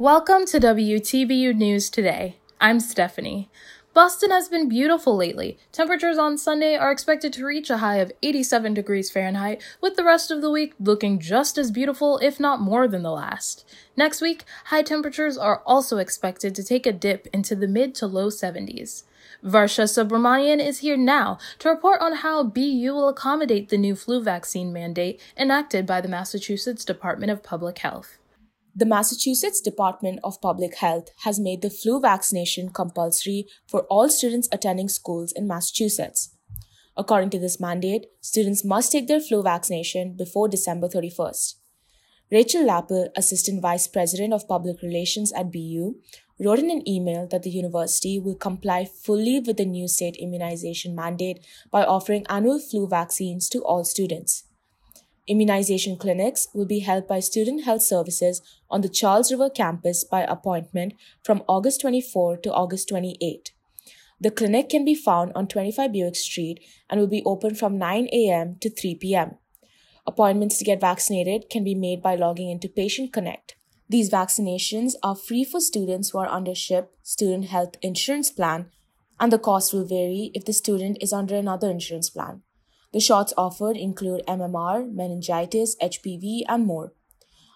Welcome to WTBU News Today. I'm Stephanie. Boston has been beautiful lately. Temperatures on Sunday are expected to reach a high of 87 degrees Fahrenheit, with the rest of the week looking just as beautiful, if not more than the last. Next week, high temperatures are also expected to take a dip into the mid to low 70s. Varsha Subramanian is here now to report on how BU will accommodate the new flu vaccine mandate enacted by the Massachusetts Department of Public Health. The Massachusetts Department of Public Health has made the flu vaccination compulsory for all students attending schools in Massachusetts. According to this mandate, students must take their flu vaccination before December 31st. Rachel Lapal, Assistant Vice President of Public Relations at BU, wrote in an email that the university will comply fully with the new state immunization mandate by offering annual flu vaccines to all students. Immunization clinics will be held by Student Health Services on the Charles River campus by appointment from August 24 to August 28. The clinic can be found on 25 Buick Street and will be open from 9 a.m. to 3 p.m. Appointments to get vaccinated can be made by logging into Patient Connect. These vaccinations are free for students who are under SHIP Student Health Insurance Plan, and the cost will vary if the student is under another insurance plan. The shots offered include MMR, meningitis, HPV, and more.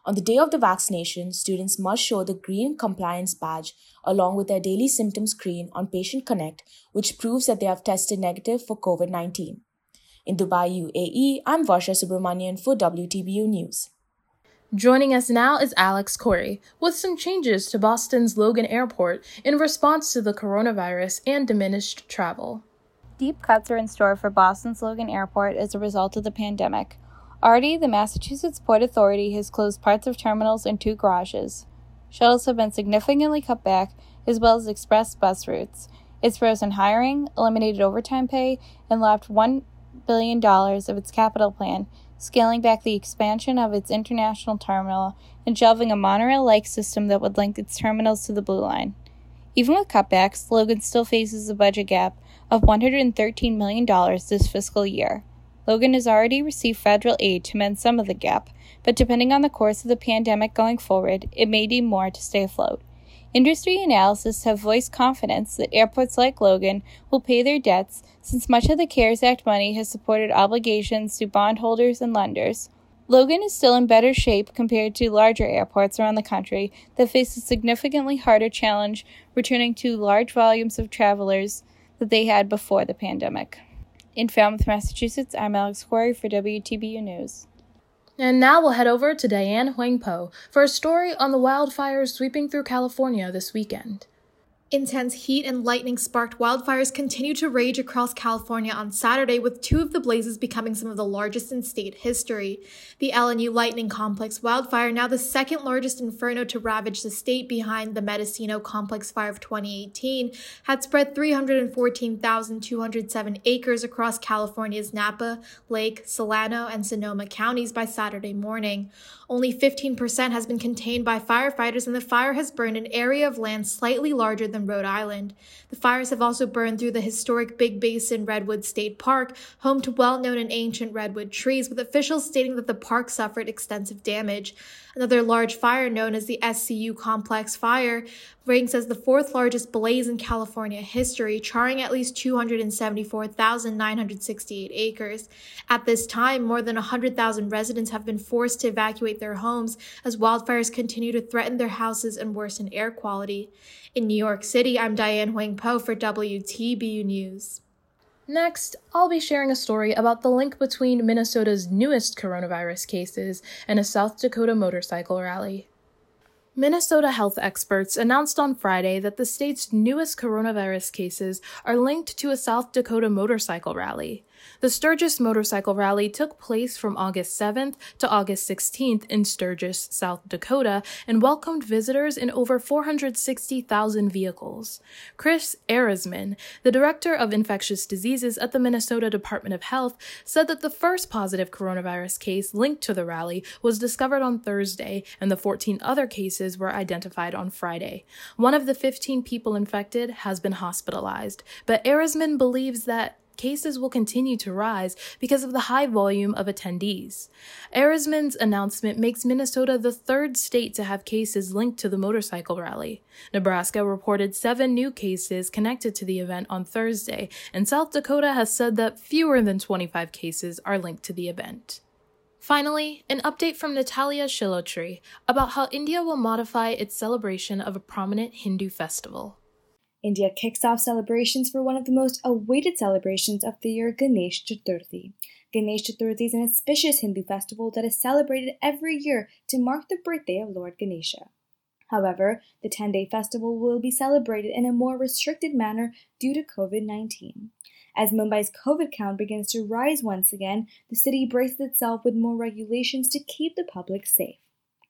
On the day of the vaccination, students must show the green compliance badge along with their daily symptom screen on Patient Connect, which proves that they have tested negative for COVID 19. In Dubai, UAE, I'm Varsha Subramanian for WTBU News. Joining us now is Alex Corey with some changes to Boston's Logan Airport in response to the coronavirus and diminished travel. Deep cuts are in store for Boston's Logan Airport as a result of the pandemic. Already, the Massachusetts Port Authority has closed parts of terminals and two garages. Shuttles have been significantly cut back, as well as express bus routes. It's frozen hiring, eliminated overtime pay, and lopped $1 billion of its capital plan, scaling back the expansion of its international terminal and shelving a monorail like system that would link its terminals to the Blue Line. Even with cutbacks, Logan still faces a budget gap of $113 million this fiscal year. Logan has already received federal aid to mend some of the gap, but depending on the course of the pandemic going forward, it may need more to stay afloat. Industry analysts have voiced confidence that airports like Logan will pay their debts since much of the CARES Act money has supported obligations to bondholders and lenders. Logan is still in better shape compared to larger airports around the country that face a significantly harder challenge returning to large volumes of travelers that they had before the pandemic. In Falmouth, Massachusetts, I'm Alex Corey for WTBU News. And now we'll head over to Diane Huang Po for a story on the wildfires sweeping through California this weekend. Intense heat and lightning sparked wildfires continue to rage across California on Saturday, with two of the blazes becoming some of the largest in state history. The LNU Lightning Complex wildfire, now the second largest inferno to ravage the state behind the Mendocino Complex fire of 2018, had spread 314,207 acres across California's Napa, Lake, Solano, and Sonoma counties by Saturday morning. Only 15% has been contained by firefighters, and the fire has burned an area of land slightly larger than Rhode Island. The fires have also burned through the historic Big Basin Redwood State Park, home to well known and ancient redwood trees, with officials stating that the park suffered extensive damage. Another large fire, known as the SCU Complex Fire, ranks as the fourth largest blaze in California history, charring at least 274,968 acres. At this time, more than 100,000 residents have been forced to evacuate their homes as wildfires continue to threaten their houses and worsen air quality. In New York City, I'm Diane Huang Po for WTBU News. Next, I'll be sharing a story about the link between Minnesota's newest coronavirus cases and a South Dakota motorcycle rally. Minnesota health experts announced on Friday that the state's newest coronavirus cases are linked to a South Dakota motorcycle rally. The Sturgis Motorcycle Rally took place from August 7th to August 16th in Sturgis, South Dakota, and welcomed visitors in over 460,000 vehicles. Kris Ehresmann, the director of infectious diseases at the Minnesota Department of Health, said that the first positive coronavirus case linked to the rally was discovered on Thursday, and the 14 other cases were identified on Friday. One of the 15 people infected has been hospitalized, but Ehresmann believes that cases will continue to rise because of the high volume of attendees. Ehresmann's announcement makes Minnesota the third state to have cases linked to the motorcycle rally. Nebraska reported seven new cases connected to the event on Thursday, and South Dakota has said that fewer than 25 cases are linked to the event. Finally, an update from Natalia Shilotri about how India will modify its celebration of a prominent Hindu festival. India kicks off celebrations for one of the most awaited celebrations of the year, Ganesh Chaturthi. Ganesh Chaturthi is an auspicious Hindu festival that is celebrated every year to mark the birthday of Lord Ganesha. However, the 10 day festival will be celebrated in a more restricted manner due to COVID 19. As Mumbai's COVID count begins to rise once again, the city braces itself with more regulations to keep the public safe.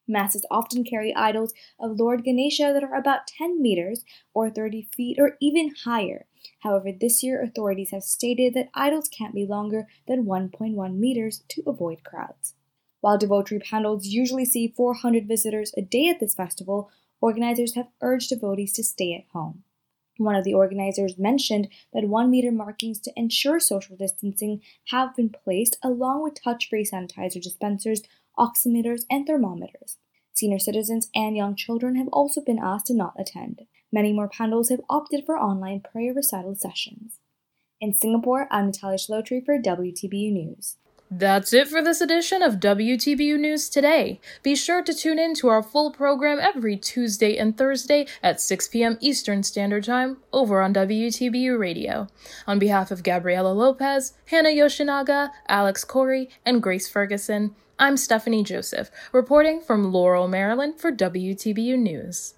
Masses often carry idols of Lord Ganesha that are about 10 meters or 30 feet or even higher. However, this year authorities have stated that idols can't be longer than 1.1 meters to avoid crowds. While devotee pandals usually see 400 visitors a day at this festival, organizers have urged devotees to stay at home. One of the organizers mentioned that one meter markings to ensure social distancing have been placed along with touch free sanitizer dispensers, oximeters, and thermometers. Senior citizens and young children have also been asked to not attend. Many more pandals have opted for online prayer recital sessions. In Singapore, I'm Natalia Shlotri for WTBU News. That's it for this edition of WTBU News Today. Be sure to tune in to our full program every Tuesday and Thursday at 6 p.m. Eastern Standard Time over on WTBU Radio. On behalf of Gabriela Lopez, Hannah Yoshinaga, Alex Corey, and Grace Ferguson, I'm Stephanie Joseph, reporting from Laurel, Maryland for WTBU News.